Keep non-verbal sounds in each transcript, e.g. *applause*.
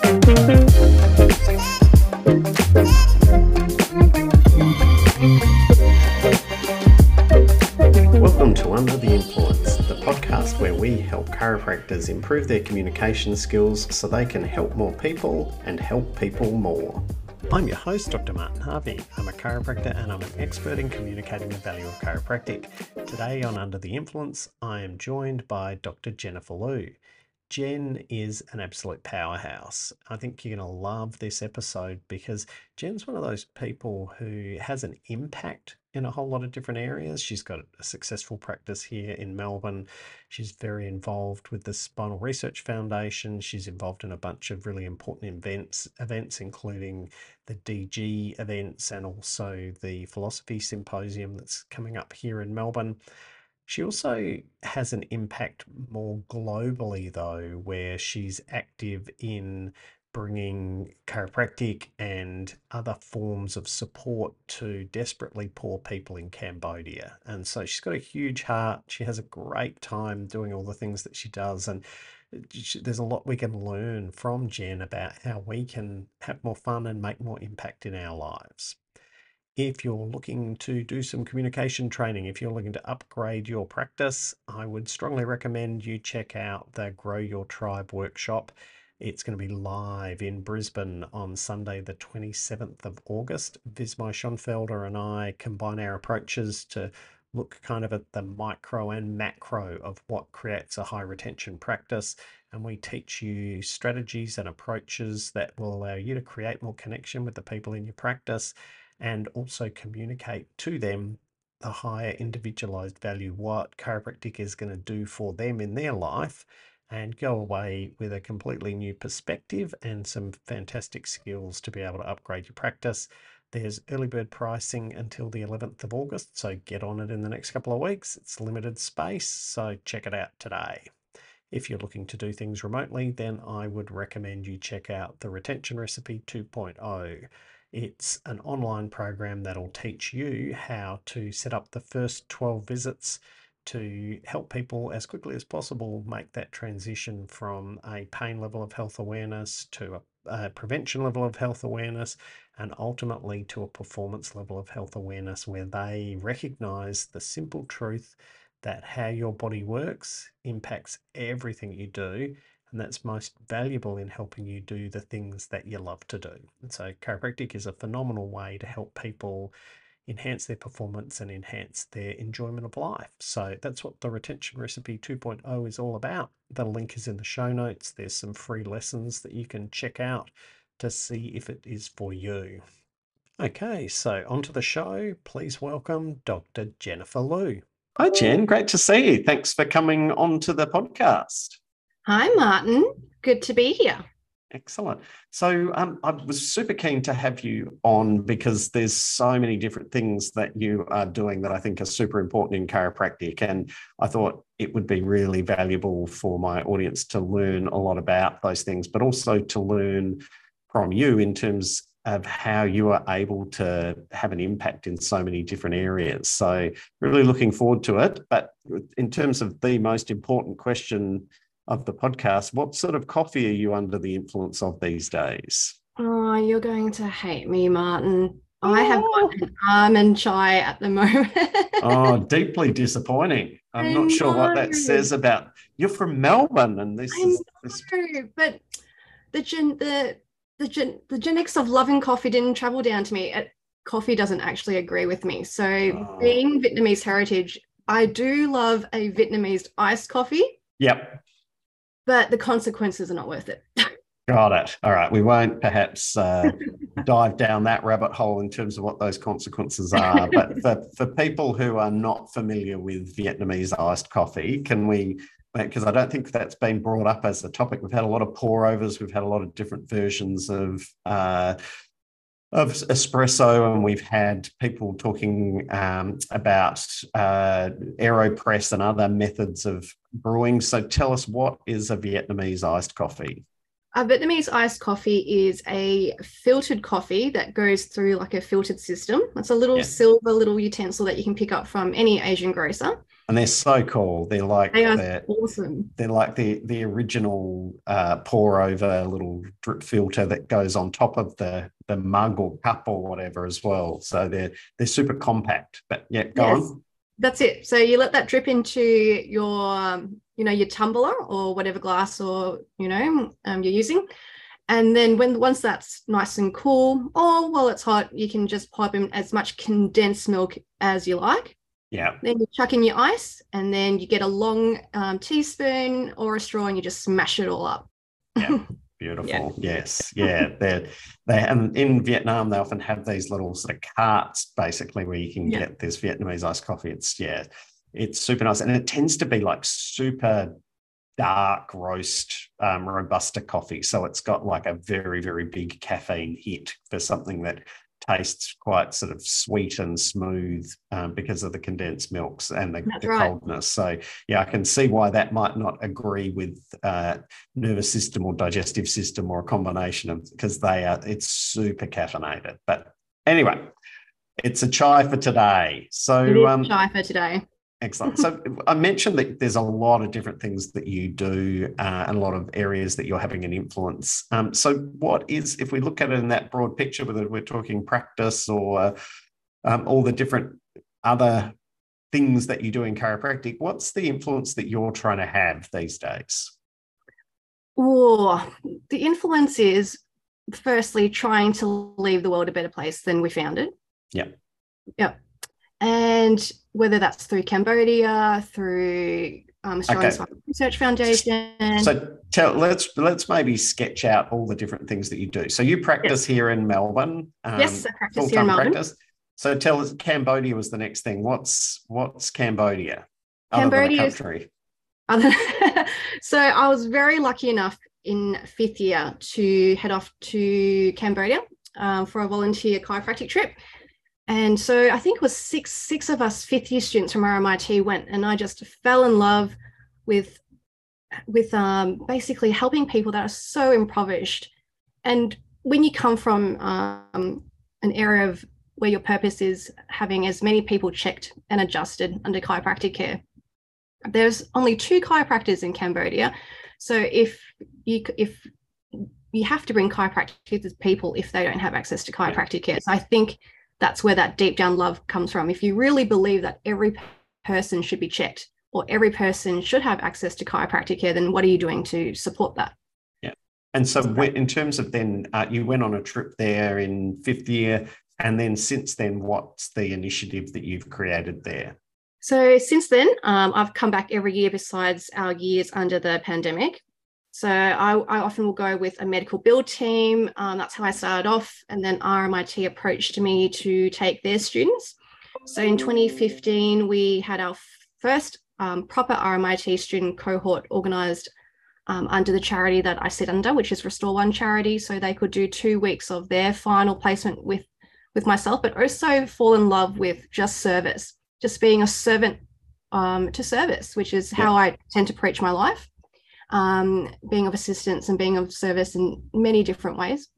Welcome to Under the Influence, the podcast where we help chiropractors improve their communication skills so they can help more people and help people more. I'm your host, Dr. Martin Harvey. I'm a chiropractor and I'm an expert in communicating the value of chiropractic. Today on Under the Influence, I am joined by Dr. Jennifer Luu. Jen is an absolute powerhouse. I think you're going to love this episode because Jen's one of those people who has an impact in a whole lot of different areas. She's got a successful practice here in Melbourne. She's very involved with the Spinal Research Foundation. She's involved in a bunch of really important events, events including the DG events and also the Philosophy Symposium that's coming up here in Melbourne. She also has an impact more globally, though, where she's active in bringing chiropractic and other forms of support to desperately poor people in Cambodia. And so she's got a huge heart. She has a great time doing all the things that she does. And uh, there's a lot we can learn from Jen about how we can have more fun and make more impact in our lives if you're looking to do some communication training, if you're looking to upgrade your practice, I would strongly recommend you check out the Grow Your Tribe workshop. It's going to be live in Brisbane on Sunday, the 27th of August. Vismai Schonfelder and I combine our approaches to look kind of at the micro and macro of what creates a high retention practice. And we teach you strategies and approaches that will allow you to create more connection with the people in your practice and also communicate to them the higher individualized value, what chiropractic is going to do for them in their life, and go away with a completely new perspective and some fantastic skills to be able to upgrade your practice. There's early bird pricing until the 11th of August, so get on it in the next couple of weeks. It's limited space, so check it out today. If you're looking to do things remotely, then I would recommend you check out the Retention Recipe 2.0. It's an online program that'll teach you how to set up the first 12 visits to help people as quickly as possible make that transition from a pain level of health awareness to a, a, prevention level of health awareness and ultimately to a performance level of health awareness where they recognize the simple truth that how your body works impacts everything you do and that's most valuable in helping you do the things that you love to do. And so, chiropractic is a phenomenal way to help people enhance their performance and enhance their enjoyment of life. So, that's what the Retention Recipe 2.0 is all about. The link is in the show notes. There's some free lessons that you can check out to see if it is for you. Okay, so onto the show. Please welcome Dr. Jennifer Luu. Hi, Jen. Great to see you. Thanks for coming on to the podcast. Hi, Martin. Good to be here. Excellent. So um, I was super keen to have you on because there's so many different things that you are doing that I think are super important in chiropractic. And I thought it would be really valuable for my audience to learn a lot about those things, but also to learn from you in terms of how you are able to have an impact in so many different areas. So really looking forward to it. But in terms of the most important question of the podcast, what sort of coffee are you under the influence of these days? Oh, you're going to hate me, Martin. I have oh. an almond chai at the *laughs* moment. oh, deeply disappointing. I'm I not know. sure what that says about you're from Melbourne and this I is this... know, but the gen the the gen the genetics of loving coffee didn't travel down to me. It, coffee doesn't actually agree with me. So oh. being Vietnamese heritage, I do love a Vietnamese iced coffee. Yep but the consequences are not worth it. *laughs* Got it. All right. We won't perhaps uh, dive down that rabbit hole in terms of what those consequences are. *laughs* But for, for people who are not familiar with Vietnamese iced coffee, can we? Because I don't think that's been brought up as a topic. We've had a lot of pour overs. We've had a lot of different versions of uh, of espresso, and we've had people talking um, about uh, aeropress and other methods of brewing. So, tell us what is a Vietnamese iced coffee? A Vietnamese iced coffee is a filtered coffee that goes through like a filtered system. It's a little yeah. silver little utensil that you can pick up from any Asian grocer. And they're so cool. They're like They are the, awesome. they're like the the original uh, pour over little drip filter that goes on top of the the mug or cup or whatever as well. So they're they're super compact. But yeah, go Yes. on. That's it. So you let that drip into your, um, you know, your tumbler or whatever glass or you know um, you're using, and then when once that's nice and cool, or while it's hot, you can just pipe in as much condensed milk as you like. Yeah, Then you chuck in your ice, and then you get a long um, teaspoon or a straw, and you just smash it all up. Yeah. *laughs* beautiful. Yes, yeah. They're they and in Vietnam they often have these little sort of carts basically where you can Yeah. get this Vietnamese iced coffee. It's yeah, it's super nice, and it tends to be like super dark roast um, robusta coffee. So it's got like a very very big caffeine hit for something that tastes quite sort of sweet and smooth um, because of the condensed milks and the, the right. coldness. So yeah, I can see why that might not agree with uh, nervous system or digestive system or a combination of because they are it's super caffeinated. But anyway, it's a chai for today. So um, shy for today. Excellent. So I mentioned that there's a lot of different things that you do uh, and a lot of areas that you're having an influence. Um, so what is, if we look at it in that broad picture, whether we're talking practice or um, all the different other things that you do in chiropractic, what's the influence that you're trying to have these days? Oh, the influence is firstly trying to leave the world a better place than we found it. Yep. Yep. And whether that's through Cambodia, through um, Australian Okay. Spinal Research Foundation. So tell let's let's maybe sketch out all the different things that you do. So you practice here in Melbourne. Um, yes, I practice here in Melbourne. practice. So tell us, Cambodia was the next thing. What's what's Cambodia? other than a Cambodia country. Other- *laughs* so I was very lucky enough in fifth year to head off to Cambodia um, for a volunteer chiropractic trip. And so I think it was six six of us fifth year students from RMIT went, and I just fell in love with with um, basically helping people that are so impoverished. And when you come from um, an area of where your purpose is having as many people checked and adjusted under chiropractic care, there's only two chiropractors in Cambodia. So if you if you have to bring chiropractic to people if they don't have access to chiropractic care. So I think that's where that deep down love comes from. If you really believe that every person should be checked or every person should have access to chiropractic care, then what are you doing to support that? Yeah. And so, in terms of then, uh, you went on a trip there in fifth year, and then since then, what's the initiative that you've created there? So since then, um, I've come back every year besides our years under the pandemic. So I, I often will go with a medical build team. Um, that's how I started off. And then RMIT approached me to take their students. So in 2015, we had our first um, proper RMIT student cohort organized um, under the charity that I sit under, which is Restore One Charity. So they could do two weeks of their final placement with, with myself, but also fall in love with just service just being a servant um, to service, which is how I tend to preach my life, um, being of assistance and being of service in many different ways.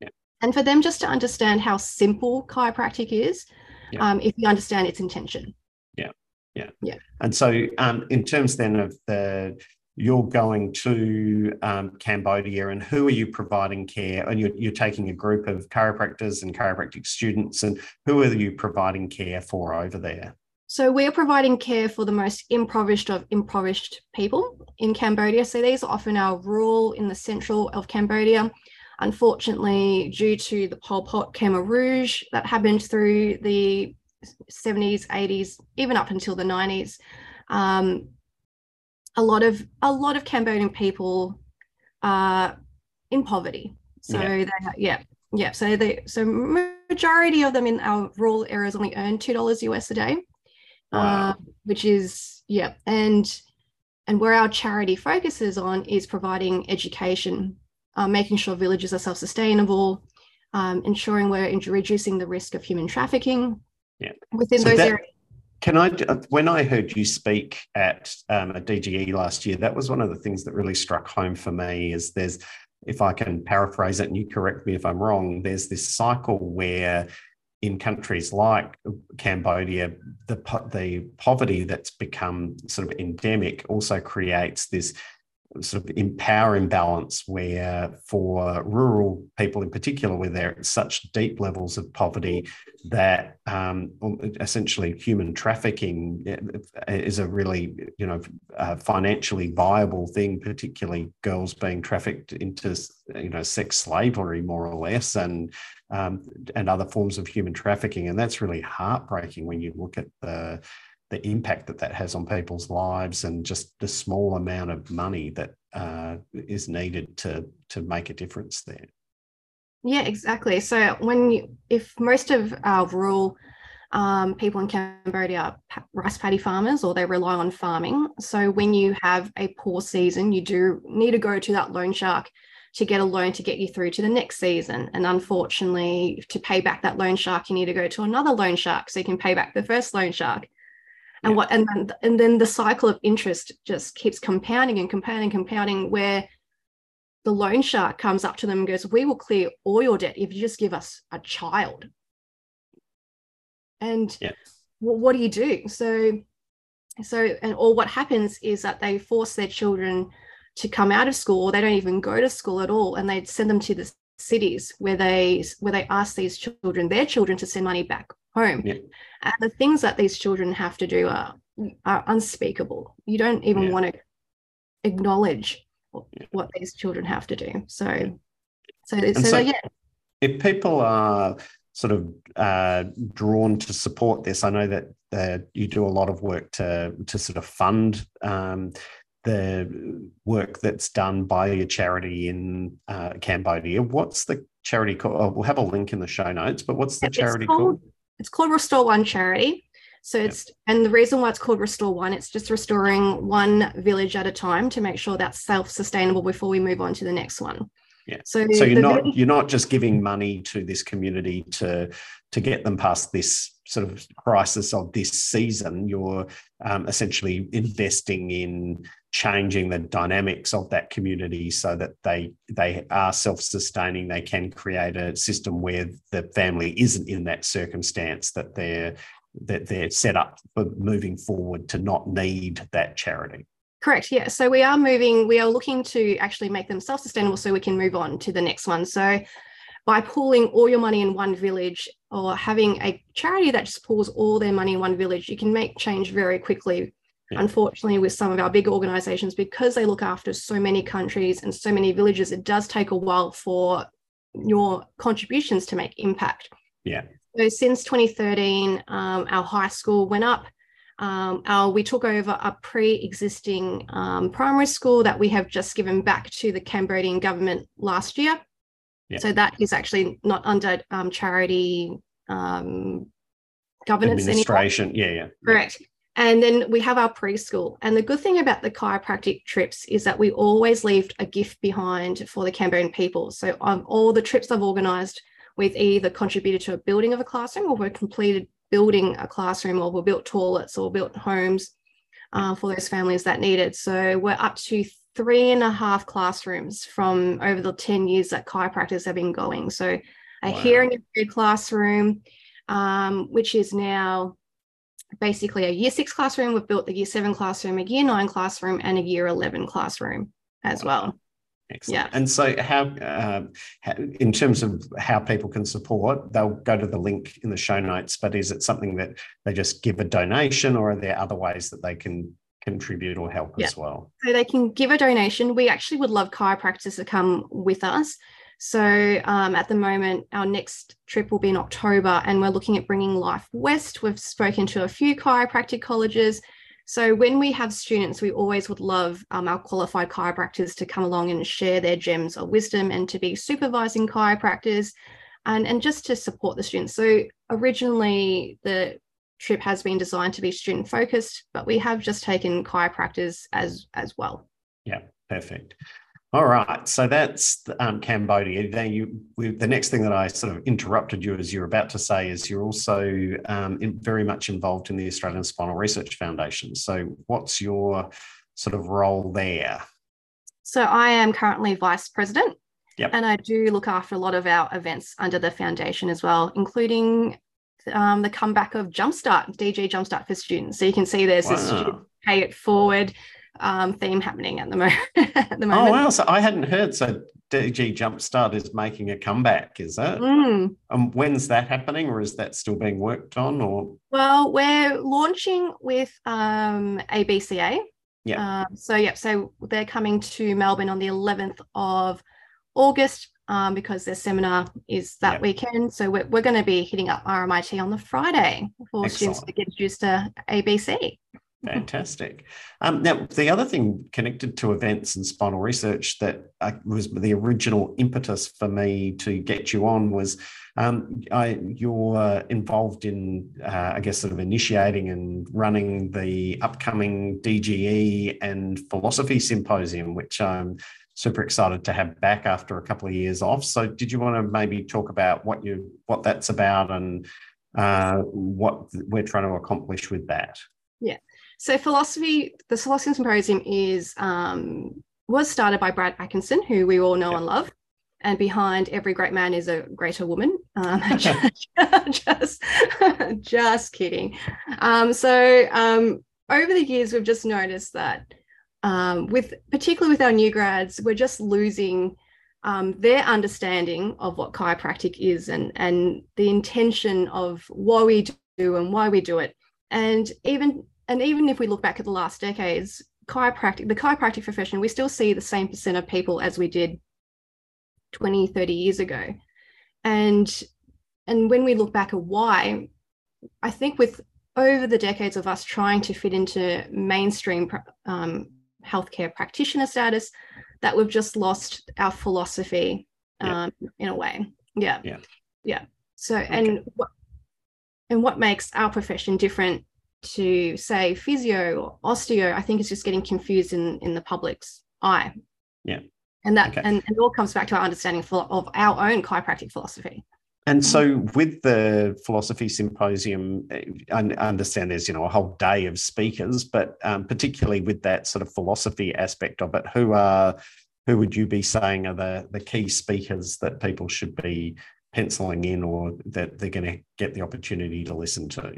Yeah. And for them just to understand how simple chiropractic is, Yeah. um, if you understand its intention. Yeah, yeah, yeah. And so, um, in terms then of the, you're going to um, Cambodia, and who are you providing care? And you're, you're taking a group of chiropractors and chiropractic students, and who are you providing care for over there? So we are providing care for the most impoverished of impoverished people in Cambodia. So these are often our rural in the central of Cambodia. Unfortunately, due to the Pol Pot Khmer Rouge that happened through the 70s, 80s, even up until the 90s, um, a lot of a lot of Cambodian people are in poverty. So Yeah. they, yeah, yeah. So they so majority of them in our rural areas only earn two dollars US a day Wow. uh, which is yeah and and where our charity focuses on is providing education uh, making sure villages are self-sustainable um, ensuring we're in- reducing the risk of human trafficking Yeah. within So those that- areas Can I, uh, when I heard you speak at um, a DGE last year, that was one of the things that really struck home for me. Is there's, if I can paraphrase it, and you correct me if I'm wrong, there's this cycle where in countries like Cambodia, the the poverty that's become sort of endemic also creates this sort of power imbalance where for rural people in particular where they're at such deep levels of poverty that um, essentially human trafficking is a really you know financially viable thing particularly girls being trafficked into you know sex slavery more or less and um, and other forms of human trafficking and that's really heartbreaking when you look at the the impact that that has on people's lives and just the small amount of money that uh, is needed to to make a difference there. Yeah, exactly. So when you, if most of our rural um, people in Cambodia are rice paddy farmers or they rely on farming. So when you have a poor season, you do need to go to that loan shark to get a loan to get you through to the next season. And unfortunately, to pay back that loan shark, you need to go to another loan shark so you can pay back the first loan shark and yeah. what and then, and then the cycle of interest just keeps compounding and compounding compounding where the loan shark comes up to them and goes we will clear all your debt if you just give us a child and yeah. well, what do you do so so and or what happens is that they force their children to come out of school they don't even go to school at all and they send them to the cities where they where they ask these children their children to send money back home. Yeah. And the things that these children have to do are, are unspeakable. You don't even yeah. want to acknowledge yeah. what these children have to do. So, so, so, so, yeah. If people are sort of uh, drawn to support this, I know that uh, you do a lot of work to to sort of fund um, the work that's done by a charity in uh, Cambodia. What's the charity called? Oh, we'll have a link in the show notes, but what's the charity called, called? it's called Restore One Charity. So it's yep. and the reason why it's called Restore One, it's just restoring one village at a time to make sure that's self-sustainable before we move on to the next one. Yeah. So, so you're not village- you're not just giving money to this community to to get them past this sort of crisis of this season. You're um, essentially investing in changing the dynamics of that community so that they they are self-sustaining. They can create a system where the family isn't in that circumstance that they're that they're set up for moving forward to not need that charity. Correct yeah. So we are moving we are looking to actually make them self-sustainable so we can move on to the next one. So by pooling all your money in one village or having a charity that just all their money in one village you can make change very quickly. Unfortunately, with some of our big organizations, because they look after so many countries and so many villages, it does take a while for your contributions to make impact. Yeah. So since 2013, um, our high school went up. Um, our, we took over a pre-existing um, primary school that we have just given back to the Cambodian government last year. Yeah. So that is actually not under um, charity um, governance administration. Anymore. Yeah, yeah. Correct. And then we have our preschool. And the good thing about the chiropractic trips is that we always leave a gift behind for the Cambodian people. So um, all the trips I've organized, we've either contributed to a building of a classroom or we've completed building a classroom or we've built toilets or built homes uh, for those families that need it. So we're up to three and a half classrooms from over the 10 years that chiropractors have been going. So a wow. hearing impaired classroom, um, which is now basically a year six classroom. We've built the year seven classroom, a year nine classroom, and a year 11 classroom as well. Excellent. Yeah. And so, how, uh, in terms of how people can support, they'll go to the link in the show notes. But is it something that they just give a donation, or are there other ways that they can contribute or help yeah. as well? So they can give a donation. We actually would love chiropractors to come with us. So um, at the moment, our next trip will be in October, and we're looking at bringing Life West. We've spoken to a few chiropractic colleges. So when we have students, we always would love um, our qualified chiropractors to come along and share their gems of wisdom and to be supervising chiropractors and, and just to support the students. So originally the trip has been designed to be student focused, but we have just taken chiropractors as as well. Yeah, perfect. All right, so that's um, Cambodia. Then you, we, the next thing that I sort of interrupted you as you're about to say is you're also um, in, very much involved in the Australian Spinal Research Foundation. So, what's your sort of role there? So, I am currently vice president, yep. and I do look after a lot of our events under the foundation as well, including um, the comeback of Jumpstart, DG Jumpstart for students. So you can see there's wow. this pay it forward um, theme happening at the, mo- *laughs* at the moment. Oh wow! So I hadn't heard. So DG Jumpstart is making a comeback, is that? Mm. Um, when's that happening, or is that still being worked on? Or well, we're launching with um, ABCA. Yeah. Um, so yeah, so they're coming to Melbourne on the 11th of August um, because their seminar is that yep. weekend. So we're, we're going to be hitting up RMIT on the Friday for Excellent. students to get introduced to ABC. Fantastic. Um, now, the other thing connected to events and spinal research that uh, was the original impetus for me to get you on was um, I, you're uh, involved in, uh, I guess, sort of initiating and running the upcoming DGE and philosophy symposium, which I'm super excited to have back after a couple of years off. So, did you want to maybe talk about what you what that's about and uh, what we're trying to accomplish with that? Yeah. So philosophy, the philosophy symposium is um, was started by Brad Atkinson, who we all know yep. and love. And behind every great man is a greater woman. Um, *laughs* *laughs* just, just, *laughs* just kidding. Um, so um, over the years, we've just noticed that um, with particularly with our new grads, we're just losing um, their understanding of what chiropractic is and and the intention of why we do and why we do it. And even and even if we look back at the last decades, chiropractic, the chiropractic profession, we still see the same percent of people as we did 20, 30 years ago. And and when we look back at why, I think with over the decades of us trying to fit into mainstream um, healthcare practitioner status, that we've just lost our philosophy um, yeah. in a way. Yeah. Yeah. Yeah. So, okay. and what, and what makes our profession different to say physio or osteo, I think is just getting confused in in the public's eye. Yeah. And that okay. and, and it all comes back to our understanding of our own chiropractic philosophy. And so, with the philosophy symposium, I understand there's you know a whole day of speakers, but um, particularly with that sort of philosophy aspect of it, who are who would you be saying are the the key speakers that people should be penciling in, or that they're going to get the opportunity to listen to?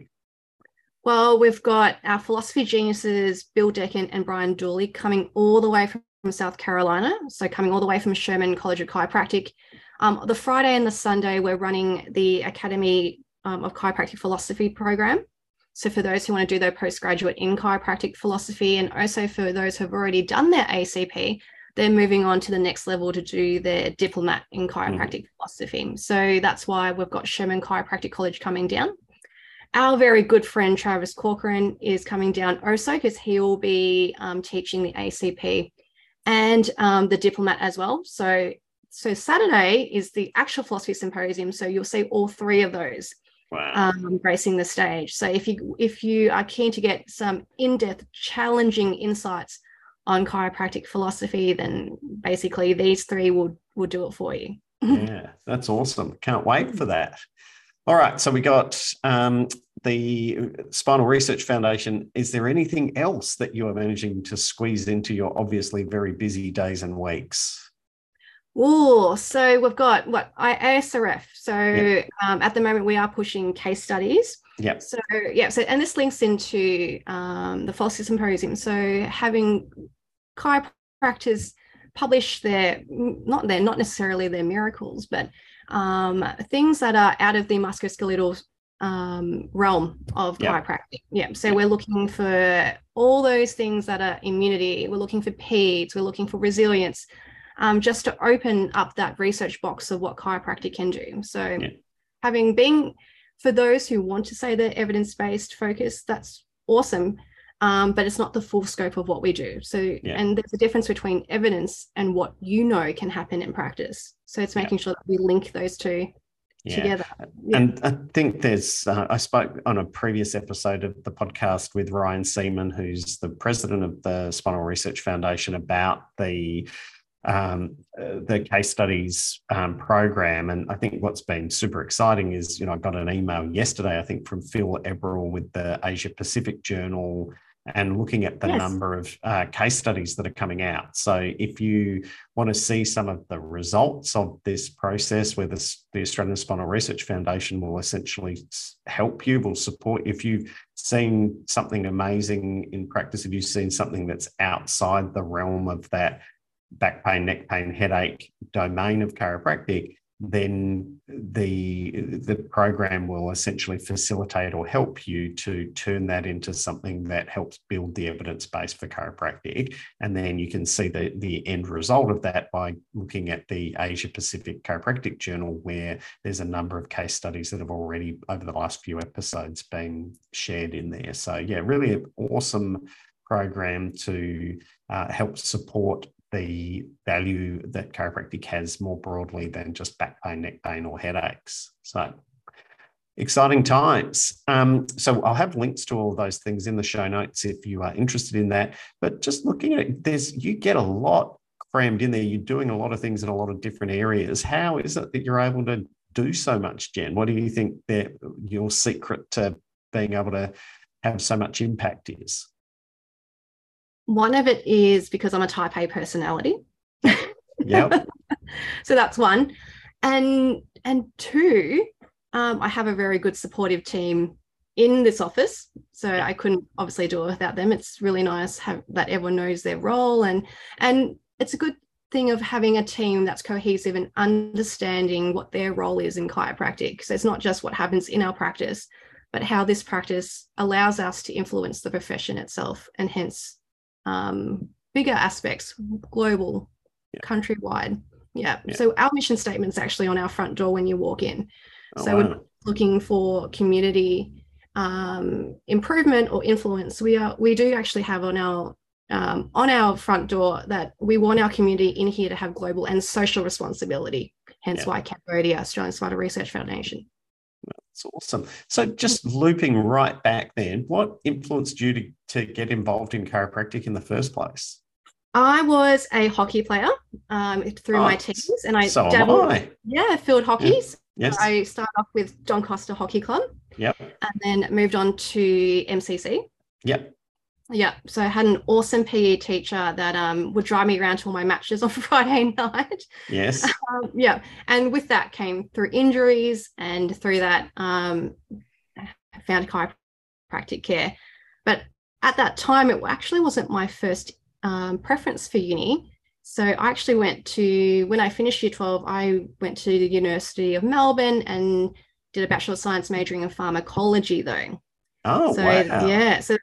Well, we've got our philosophy geniuses, Bill Decken and Brian Dooley, coming all the way from South Carolina. So, coming all the way from Sherman College of Chiropractic. Um, the Friday and the Sunday, we're running the Academy um, of Chiropractic Philosophy program. So, for those who want to do their postgraduate in chiropractic philosophy, and also for those who have already done their ACP, they're moving on to the next level to do their diplomate in chiropractic mm. philosophy. So, that's why we've got Sherman Chiropractic College coming down our very good friend Travis Corcoran is coming down also because he will be um, teaching the ACP and um, the diplomate as well. So, so Saturday is the actual philosophy symposium. So you'll see all three of those wow. um, gracing the stage. So if you if you are keen to get some in-depth, challenging insights on chiropractic philosophy, then basically these three will will do it for you. yeah, that's awesome. Can't wait for that. All right, so we got um, the Spinal Research Foundation. Is there anything else that you are managing to squeeze into your obviously very busy days and weeks? Oh, so we've got what ASRF. So yep. um, at the moment we are pushing case studies. Yeah. So yeah. So and this links into um, the philosophy symposium. So having chiropractors publish their not their not necessarily their miracles, but um, things that are out of the musculoskeletal um, realm of yeah. chiropractic. Yeah. So we're looking for all those things that are immunity. We're looking for PEDS. We're looking for resilience, um, just to open up that research box of what chiropractic can do. So yeah. having been for those who want to say they're evidence-based focus, that's awesome um, but it's not the full scope of what we do. So, and there's a difference between evidence and what you know can happen in practice. So it's making sure that we link those two yeah. together. And I think there's, uh, I spoke on a previous episode of the podcast with Ryan Seaman, who's the president of the Spinal Research Foundation, about the um, the case studies um, program. And I think what's been super exciting is, you know, I got an email yesterday, I think, from Phil Ebrall with the Asia Pacific Journal and looking at the yes. number of uh, case studies that are coming out. So, if you want to see some of the results of this process, where this, the Australian Spinal Research Foundation will essentially help you, will support. If you've seen something amazing in practice, if you've seen something that's outside the realm of that back pain, neck pain, headache domain of chiropractic, then the the program will essentially facilitate or help you to turn that into something that helps build the evidence base for chiropractic. And then you can see the the end result of that by looking at the Asia Pacific Chiropractic Journal where there's a number of case studies that have already over the last few episodes been shared in there. So yeah really an awesome program to uh, help support the value that chiropractic has more broadly than just back pain, neck pain, or headaches. So exciting times. Um, so I'll have links to all of those things in the show notes if you are interested in that. But just looking at it, there's you get a lot crammed in there. You're doing a lot of things in a lot of different areas. How is it that you're able to do so much, Jen? What do you think that your secret to being able to have so much impact is? One of it is because I'm a type A personality. Yeah. *laughs* so that's one. And and two, um, I have a very good supportive team in this office. So I couldn't obviously do it without them. It's really nice have, that everyone knows their role and and it's a good thing of having a team that's cohesive and understanding what their role is in chiropractic. So it's not just what happens in our practice, but how this practice allows us to influence the profession itself and hence um, bigger aspects, global, yeah. countrywide. Yeah. yeah. So our mission statement is actually on our front door when you walk in. Oh, so wow. we're looking for community um, improvement or influence. We are we do actually have on our um, on our front door that we want our community in here to have global and social responsibility. Hence yeah. why Cambodia, Australian Spinal Research Foundation. That's awesome. So, just looping right back then, what influenced you to, to get involved in chiropractic in the first place? I was a hockey player um, through oh, my teens, and I so dabbled, I. yeah, field hockeys. Yeah. Yes. I started off with Doncaster Hockey Club. Yep. And then moved on to MCC. Yep. Yeah. So I had an awesome PE teacher that um, would drive me around to all my matches *laughs* on Friday night. Yes. *laughs* Um, yeah. And with that came through injuries and through that um, I found chiropractic care. But at that time, it actually wasn't my first um, preference for uni. So I actually went to, when I finished year 12, I went to the University of Melbourne and did a Bachelor of Science majoring in pharmacology though. Oh, so, wow. Yeah. So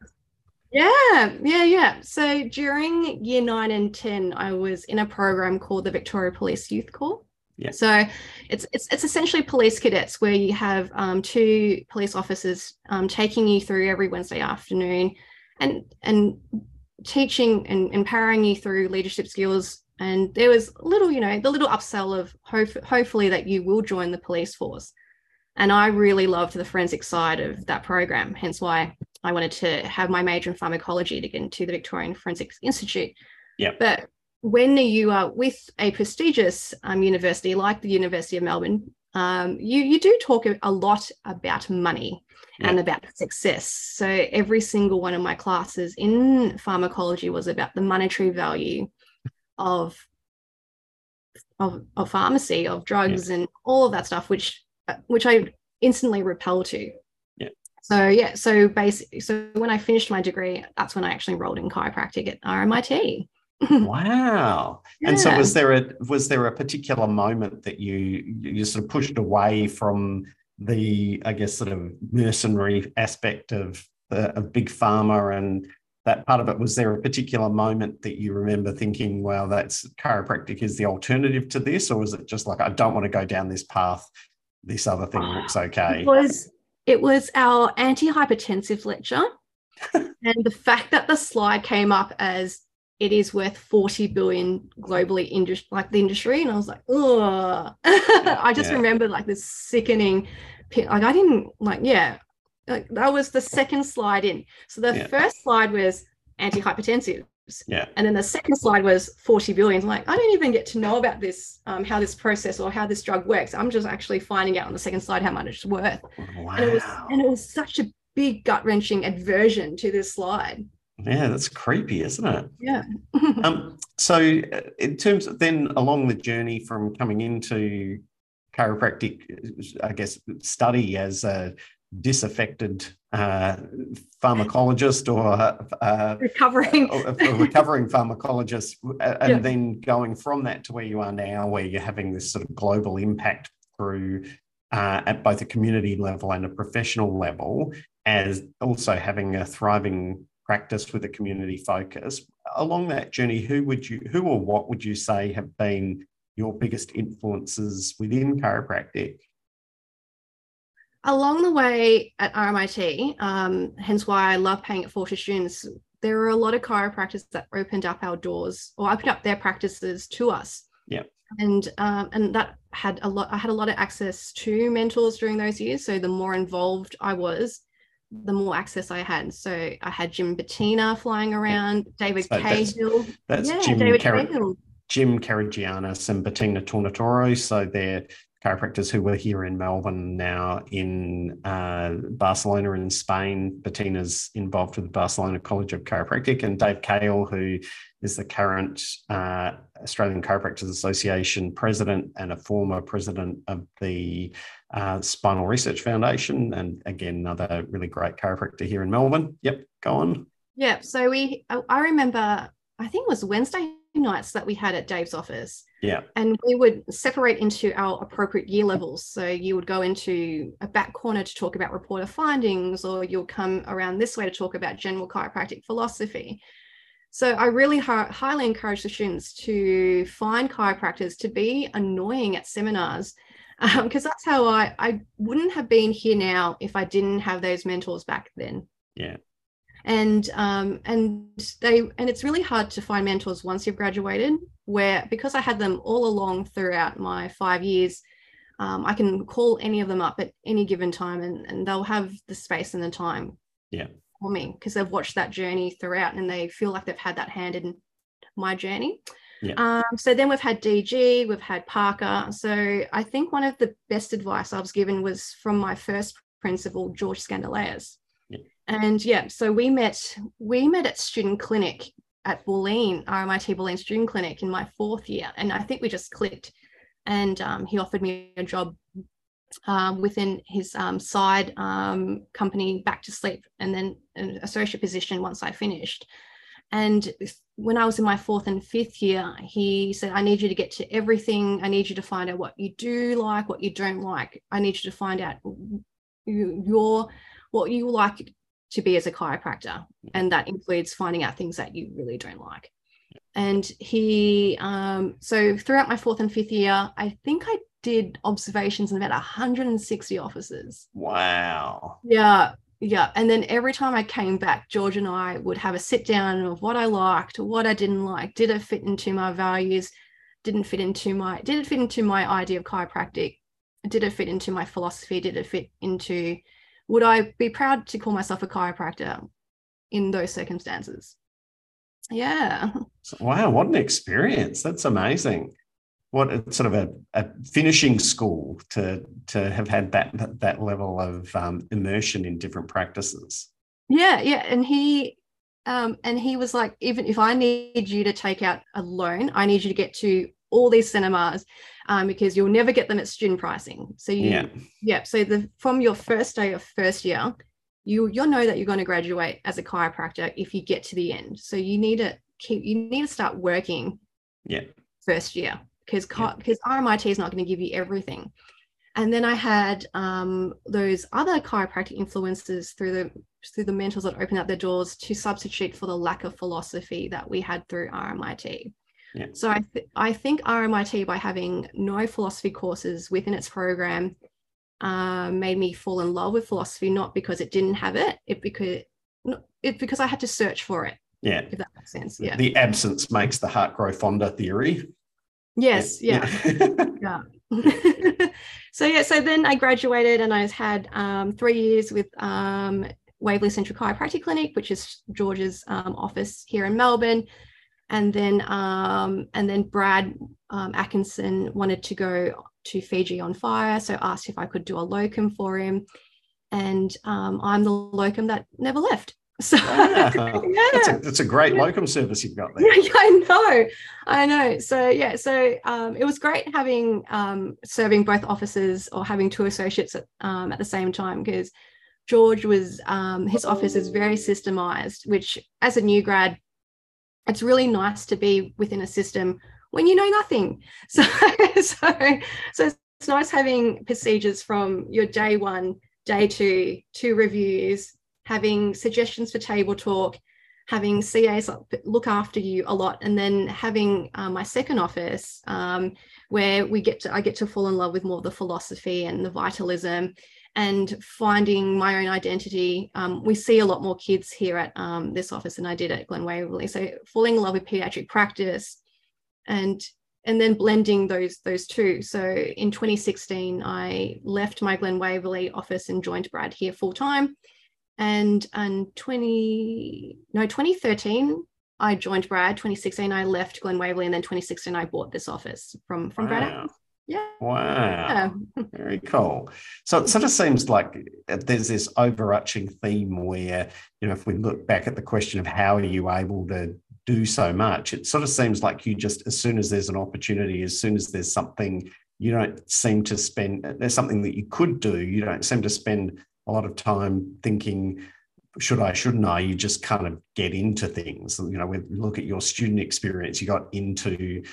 yeah, yeah, yeah. So during year nine and 10, I was in a program called the Victoria Police Youth Corps. Yeah. So it's it's it's essentially police cadets where you have um, two police officers um, taking you through every Wednesday afternoon and and teaching and empowering you through leadership skills. And there was little, you know, the little upsell of hope, hopefully that you will join the police force. And I really loved the forensic side of that program, hence why I wanted to have my major in pharmacology to get into the Victorian Forensics Institute. Yeah. But when you are with a prestigious um, university like the University of Melbourne, um, you you do talk a lot about money yeah. and about success. So every single one of my classes in pharmacology was about the monetary value of of, of pharmacy, of drugs, yeah. and all of that stuff, which which I instantly repel to. So yeah, so basically, so when I finished my degree, that's when I actually enrolled in chiropractic at RMIT. *laughs* wow. Yeah. And so was there a was there a particular moment that you you sort of pushed away from the I guess sort of mercenary aspect of the of big pharma and that part of it was there a particular moment that you remember thinking wow that's chiropractic is the alternative to this or was it just like I don't want to go down this path this other thing looks *sighs* okay. It was it was our antihypertensive lecture. *laughs* and the fact that the slide came up as it is worth 40 billion globally industry like the industry and i was like oh *laughs* i just yeah. remember like this sickening like i didn't like yeah like, that was the second slide in so the yeah. first slide was antihypertensive yeah. And then the second slide was 40 billion. Like, I don't even get to know about this, um, how this process or how this drug works. I'm just actually finding out on the second slide how much it's worth. Wow. And it was and it was such a big gut wrenching aversion to this slide. Yeah, that's creepy, isn't it? Yeah. *laughs* um, so, uh, in terms of then along the journey from coming into chiropractic, I guess, study as a disaffected uh, pharmacologist or uh, recovering recovering pharmacologist, and yeah. then going from that to where you are now, where you're having this sort of global impact through uh, at both a community level and a professional level, as also having a thriving practice with a community focus. Along that journey, who would you, who or what would you say have been your biggest influences within chiropractic? Along the way at RMIT, um, hence why I love paying it forward to students, there were a lot of chiropractors that opened up our doors or opened up their practices to us. Yeah. And um, and that had a lot. I had a lot of access to mentors during those years. So the more involved I was, the more access I had. So I had Jim Bettina flying around, David so Cahill. That's, that's yeah, Jim David Car- Cahill. Jim Karagianis and Bettina Tornatoro. So they're chiropractors who were here in Melbourne now in uh, Barcelona in Spain. Bettina's involved with the Barcelona College of Chiropractic, and Dave Cahill, who is the current uh, Australian Chiropractors Association president and a former president of the uh, Spinal Research Foundation, and again another really great chiropractor here in Melbourne. Yep, go on. Yeah, so we I remember I think it was Wednesday nights that we had at Dave's office. Yeah. And we would separate into our appropriate year levels. So you would go into a back corner to talk about report of findings, or you'll come around this way to talk about general chiropractic philosophy. So I really ha- highly encourage the students to find chiropractors to be annoying at seminars because um, that's how I I wouldn't have been here now if I didn't have those mentors back then. Yeah and um, and they and it's really hard to find mentors once you've graduated where because i had them all along throughout my five years um, i can call any of them up at any given time and, and they'll have the space and the time yeah for me because they've watched that journey throughout and they feel like they've had that hand in my journey yeah. Um, so then we've had DG, we've had Parker. So I think one of the best advice I was given was from my first principal, George Scandaleas and yeah so we met we met at student clinic at Bulleen, RMIT Bulleen Student Clinic in my fourth year. And I think we just clicked. And um, he offered me a job um, within his um, side um, company, Back to Sleep, and then an associate position once I finished. And when I was in my fourth and fifth year, he said, I need you to get to everything. I need you to find out what you do like, what you don't like. I need you to find out your what you like to be as a chiropractor. And that includes finding out things that you really don't like. And he, um, so throughout my fourth and fifth year, I think I did observations in about 160 offices. Wow. Yeah. Yeah. And then every time I came back, George and I would have a sit down of what I liked, what I didn't like. Did it fit into my values? Didn't fit into my, did it fit into my idea of chiropractic? Did it fit into my philosophy? Did it fit into would I be proud to call myself a chiropractor in those circumstances? Yeah. Wow, what an experience. That's amazing. What a, sort of a, a finishing school to to have had that that level of um, immersion in different practices. Yeah, yeah, and he um, and he was like, even if I need you to take out a loan, I need you to get to all these cinemas um, because you'll never get them at student pricing. So you, yeah, yeah. So the from your first day of first year, you you'll know that you're going to graduate as a chiropractor if you get to the end. So you need to keep you need to start working. Yeah. First year because because yeah. RMIT is not going to give you everything. And then I had um, those other chiropractic influences through the through the mentors that opened up their doors to substitute for the lack of philosophy that we had through RMIT. Yeah. So I, th- I think RMIT, by having no philosophy courses within its program, uh, made me fall in love with philosophy, not because it didn't have it, it because it because I had to search for it. Yeah. If that makes sense. Yeah. The absence makes the heart grow fonder theory. Yes. Yeah. Yeah. *laughs* yeah. *laughs* so yeah. So then I graduated and I had um, three years with um, Waverley Central Chiropractic Clinic, which is George's um, office here in Melbourne and then um, and then Brad um, Atkinson wanted to go to Fiji on fire, so asked if I could do a locum for him, and um, I'm the locum that never left. *laughs* So yeah, that's, a, that's a great locum service you've got there. *laughs* Yeah, I know, I know. So yeah, so um, it was great having um, serving both offices or having two associates at, um, at the same time because George was um, his office is very systemized, which as a new grad, it's really nice to be within a system when you know nothing. *laughs* So so so it's nice having procedures from your day one, day two, two reviews having suggestions for table talk, having CAs look after you a lot, and then having uh, my second office um, where we get to I get to fall in love with more of the philosophy and the vitalism and finding my own identity. Um, we see a lot more kids here at um, this office than I did at Glen Waverley. So falling in love with pediatric practice and and then blending those those two. So in 2016, I left my Glen Waverley office and joined Brad here full time and in 20 no 2013 I joined Brad 2016 I left Glen Waverley and then 2016 I bought this office from from wow. Brad yeah wow yeah. very cool so it sort of seems like there's this overarching theme where you know if we look back at the question of how are you able to do so much it sort of seems like you just as soon as there's an opportunity as soon as there's something you don't seem to spend there's something that you could do you don't seem to spend a lot of time thinking, should I, shouldn't I? You just kind of get into things. You know, when look at your student experience, you got into,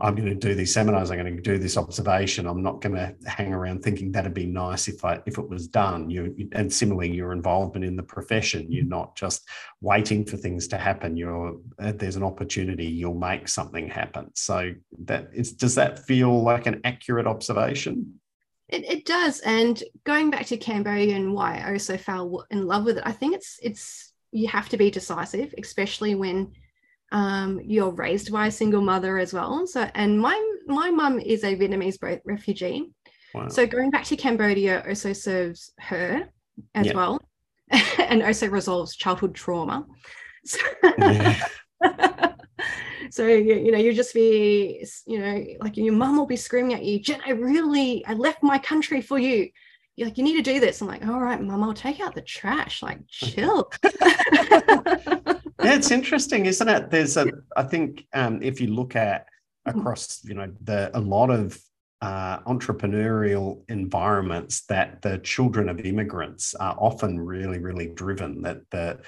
I'm going to do these seminars, I'm going to do this observation. I'm not going to hang around thinking that'd be nice if I if it was done. You and similarly, your involvement in the profession. You're not just waiting for things to happen. You're uh, there's an opportunity, you'll make something happen. So that is does that feel like an accurate observation? It, it does. And going back to Cambodia and why I also fell in love with it, I think it's it's you have to be decisive, especially when um, you're raised by a single mother as well. So, and my my mum is a Vietnamese refugee. Wow. So going back to Cambodia also serves her as well, *laughs* and also resolves childhood trauma. So, *laughs* yeah. so you, you know you just be you know like your mum will be screaming at you jen i really i left my country for you you're like you need to do this i'm like all right mum i'll take out the trash like *laughs* chill yeah it's interesting isn't it? There's a i think um, if you look at across you know the a lot of uh, entrepreneurial environments that the children of immigrants are often really really driven that the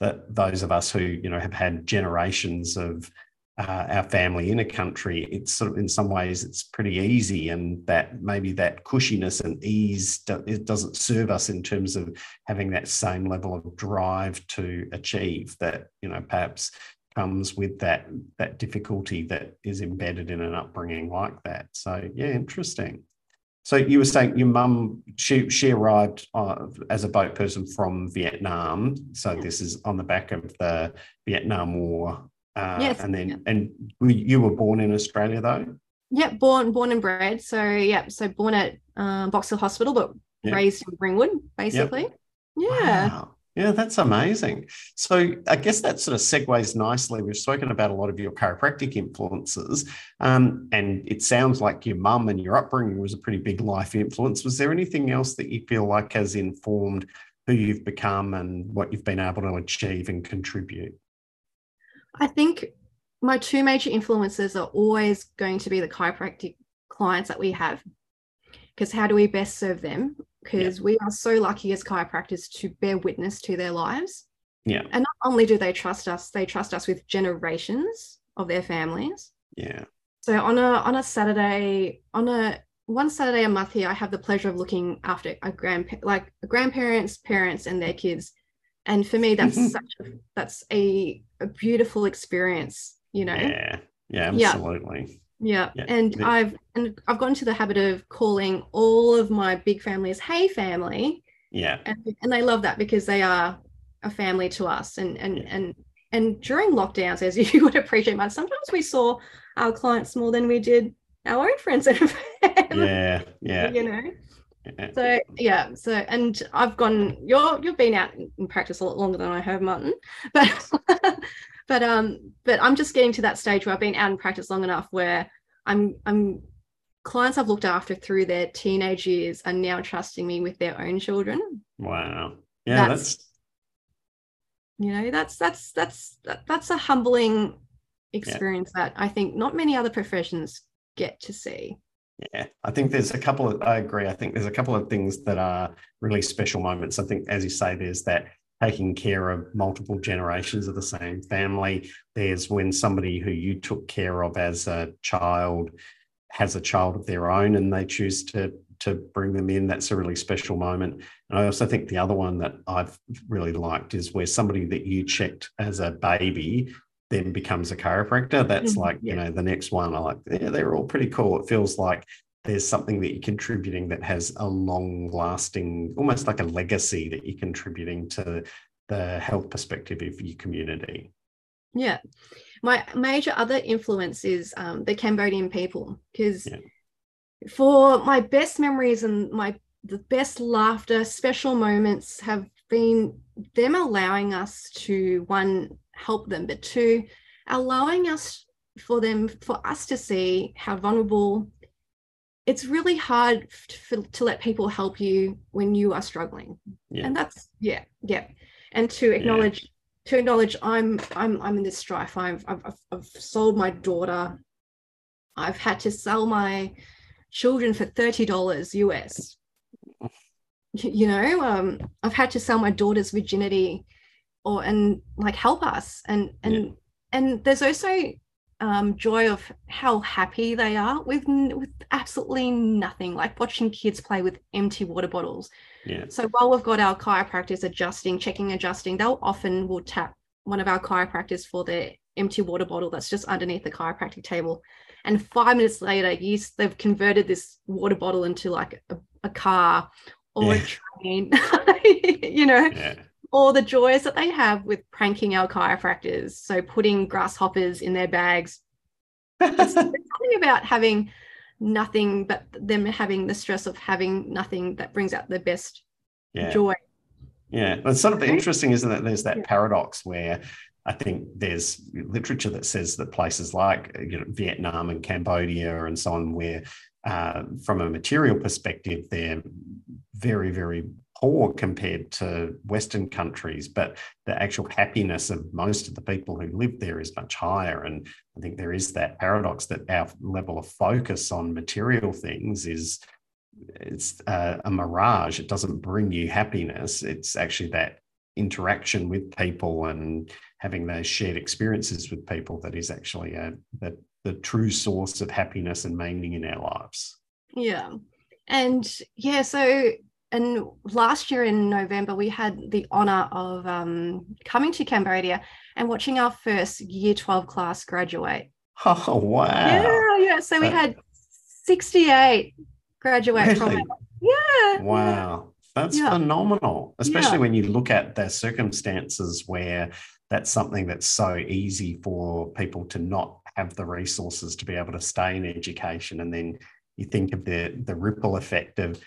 that those of us who you know have had generations of uh, our family in a country, it's sort of in some ways it's pretty easy, and that maybe that cushiness and ease do, it doesn't serve us in terms of having that same level of drive to achieve that you know perhaps comes with that that difficulty that is embedded in an upbringing like that. So yeah, interesting. So you were saying your mum she she arrived uh, as a boat person from Vietnam. So this is on the back of the Vietnam War uh, yes. And then, yeah. and you were born in Australia though? Yeah, born born and bred. So yeah, so born at um, Box Hill Hospital, but yep. raised in Ringwood, basically. Yep. Yeah. Wow. Yeah, that's amazing. So I guess that sort of segues nicely. We've spoken about a lot of your chiropractic influences, um, and it sounds like your mum and your upbringing was a pretty big life influence. Was there anything else that you feel like has informed who you've become and what you've been able to achieve and contribute? I think my two major influences are always going to be the chiropractic clients that we have. Because how do we best serve them? Because yeah. we are so lucky as chiropractors to bear witness to their lives. Yeah. And not only do they trust us, they trust us with generations of their families. Yeah. So on a on a Saturday, on a one Saturday a month here, I have the pleasure of looking after a grand like grandparents, parents, and their kids and for me *laughs* that's such a that's a, a beautiful experience you know? Yeah. Yeah absolutely. Yeah, yeah. and yeah. i've and i've gotten to the habit of calling all of my big families hey family. Yeah. And, and they love that because they are a family to us. And and and and during lockdowns as *laughs* you would appreciate man sometimes we saw our clients more than we did our own friends and *laughs* family yeah. Yeah. you know so yeah so and i've gone you're you've been out in practice a lot longer than i have martin. *laughs* But but um but i'm just getting to that stage where i've been out in practice long enough where i'm i'm clients i've looked after through their teenage years are now trusting me with their own children. Wow. Yeah that's, that's you know that's that's that's that's a humbling experience yeah. that i think not many other professions get to see yeah i think there's a couple of i agree i think there's a couple of things that are really special moments i think as you say there's that taking care of multiple generations of the same family there's when somebody who you took care of as a child has a child of their own and they choose to to bring them in. That's a really special moment. And I also think the other one that I've really liked is where somebody that you checked as a baby then becomes a chiropractor. That's mm-hmm. like, you know, the next one. I like, yeah, they're all pretty cool. It feels like there's something that you're contributing that has a long lasting, almost like a legacy that you're contributing to the health perspective of your community. Yeah. My major other influence is um, the Cambodian people because yeah for my best memories and my the best laughter special moments have been them allowing us to one help them but two allowing us for them for us to see how vulnerable it's really hard to, to let people help you when you are struggling yeah. and that's yeah yeah and to acknowledge yeah. to acknowledge i'm i'm i'm in this strife I've, I've i've sold my daughter i've had to sell my children for $30 US. *laughs* You know, um, I've had to sell my daughter's virginity or and like help us. And and yeah. and there's also um, joy of how happy they are with with absolutely nothing, like watching kids play with empty water bottles. Yeah. So while we've got our chiropractors adjusting, checking, adjusting, they'll often will tap one of our chiropractors for their empty water bottle that's just underneath the chiropractic table and five minutes later you, they've converted this water bottle into like a, a car or yeah. a train *laughs* you know yeah. Or the joys that they have with pranking our chiropractors. So putting grasshoppers in their bags. *laughs* It's, something about having nothing but them having the stress of having nothing that brings out the best yeah. joy. Yeah. It's sort of interesting isn't it? There's that yeah. paradox where I think there's literature that says that places like you know, Vietnam and Cambodia and so on, where uh, from a material perspective, they're very, very poor compared to Western countries, but the actual happiness of most of the people who live there is much higher. And I think there is that paradox that our level of focus on material things is it's uh, a mirage. It doesn't bring you happiness. It's actually that interaction with people and having those shared experiences with people that is actually a, the, the true source of happiness and meaning in our lives. Yeah. And yeah, so and last year in November, we had the honor of um, coming to Cambodia and watching our first year 12 class graduate. *laughs* Oh, wow. Yeah, yeah. So we had 68 graduate really? from it. Yeah. Wow. That's yeah. phenomenal, especially yeah. when you look at the circumstances where that's something that's so easy for people to not have the resources to be able to stay in education. And then you think of the, the ripple effect of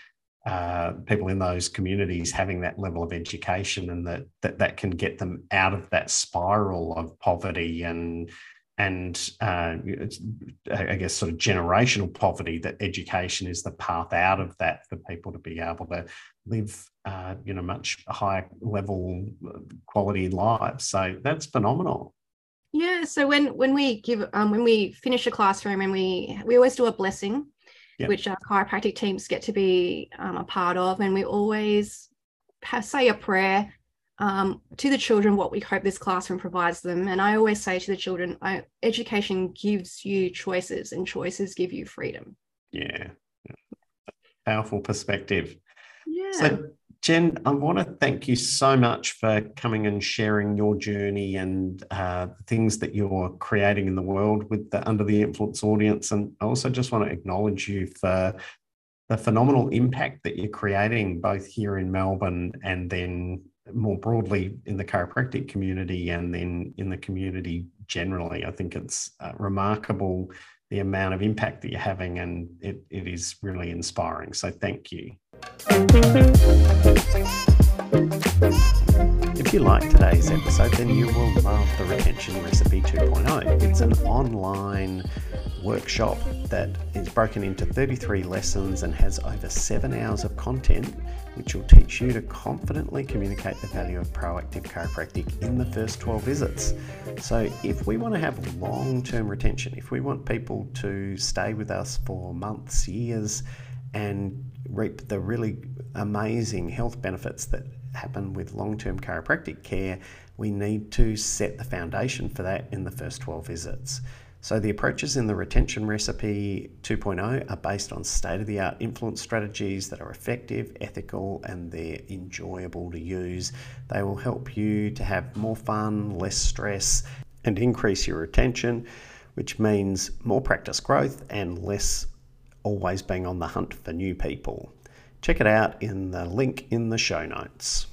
uh, people in those communities having that level of education and that, that that can get them out of that spiral of poverty and and uh, I guess sort of generational poverty that education is the path out of that for people to be able to live uh, you know much higher level uh, quality lives. So that's phenomenal. Yeah. So when when we give um, when we finish a classroom and we we always do a blessing, yep. which our chiropractic teams get to be um, a part of, and we always have, say a prayer um, to the children what we hope this classroom provides them. And I always say to the children, I, education gives you choices, and choices give you freedom. Yeah. Powerful perspective. Yeah. So, Jen, I want to thank you so much for coming and sharing your journey and uh, things that you're creating in the world with the Under the Influence audience. And I also just want to acknowledge you for the phenomenal impact that you're creating both here in Melbourne and then more broadly in the chiropractic community and then in the community generally. I think it's uh, remarkable the amount of impact that you're having, and it, it is really inspiring. So, thank you. If you like today's episode, then you will love the Retention Recipe 2.0. It's an online workshop that is broken into 33 lessons and has over seven hours of content, which will teach you to confidently communicate the value of proactive chiropractic in the first 12 visits. So, if we want to have long term retention, if we want people to stay with us for months, years, and reap the really amazing health benefits that happen with long term chiropractic care, we need to set the foundation for that in the first 12 visits. So, the approaches in the Retention Recipe 2.0 are based on state of the art influence strategies that are effective, ethical, and they're enjoyable to use. They will help you to have more fun, less stress, and increase your retention, which means more practice growth and less always being on the hunt for new people. Check it out in the link in the show notes.